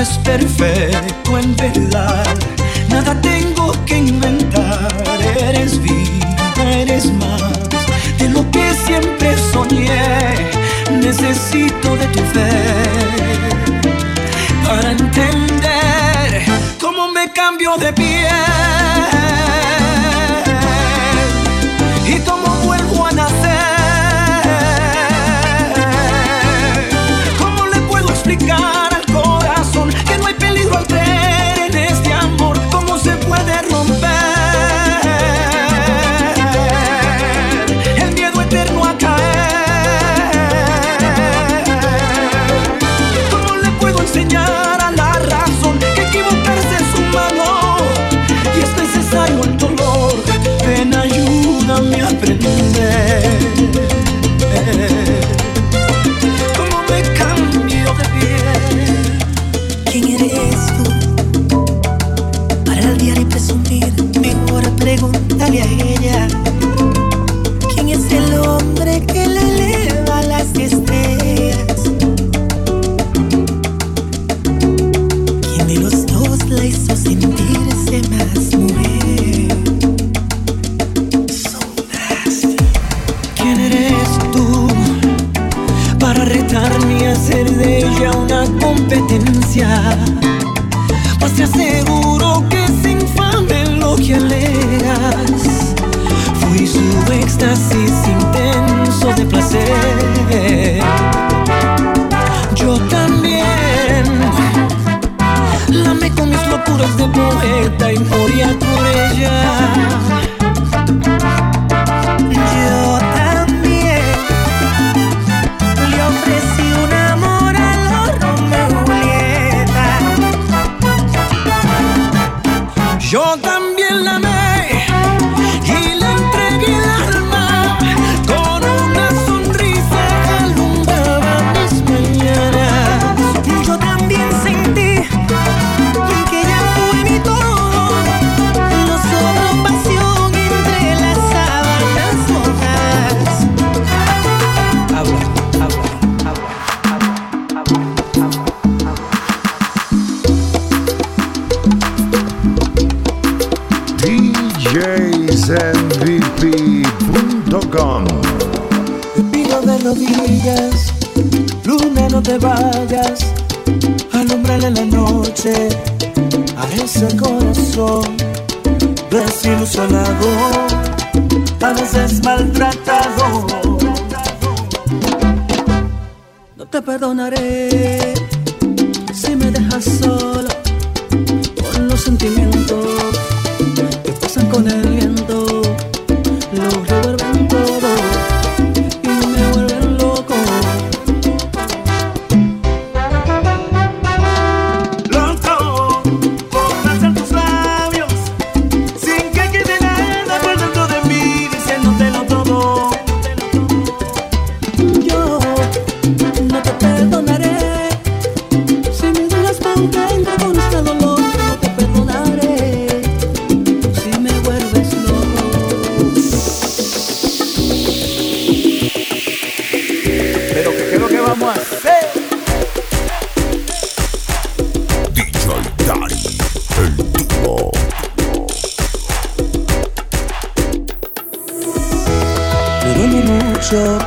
es perfecto en verdad, nada tengo que inventar. Eres vida, eres más de lo que siempre soñé. Necesito de tu fe para entender cómo me cambio de piel y cómo vuelvo. es de poeta y moría gone. Te pido de rodillas, luna no te vayas, alumbrale la noche a ese corazón desilusionado, a veces maltratado. No te perdonaré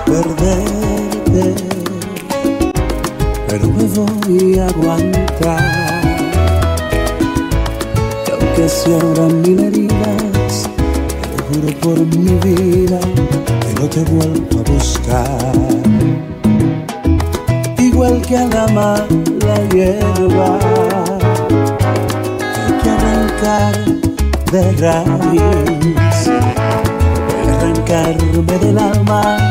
perderte, pero me voy a aguantar. Y aunque cierran mil heridas, te juro por mi vida que no te vuelvo a buscar. Igual que a la mala hierba, hay que arrancar de raíz, arrancarme del alma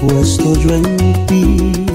puesto yo en ti.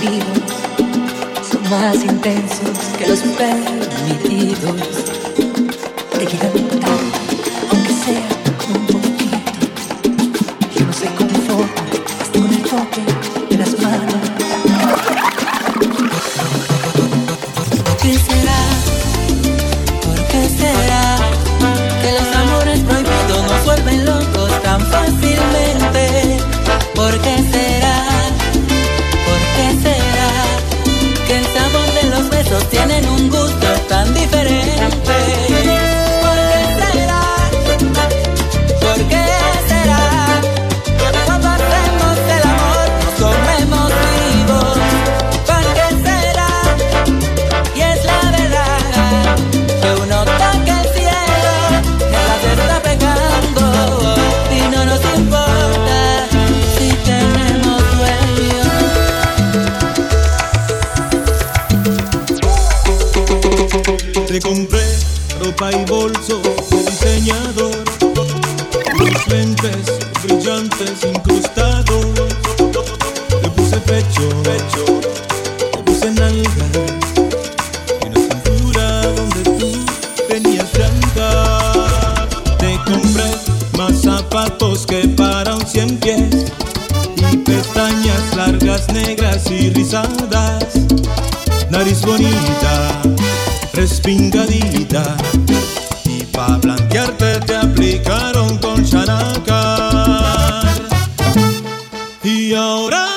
son más intensos que los permitidos. Te quitan tienen un dientes incrustados. Le puse pecho, pecho, le puse nalga. Y una cintura donde tú tenías blanca. Te compré más zapatos que para un cien pies. Y pestañas largas, negras y rizadas. Nariz bonita, respingadita. Y pa' blanquearte te aplicaron con characa. e a.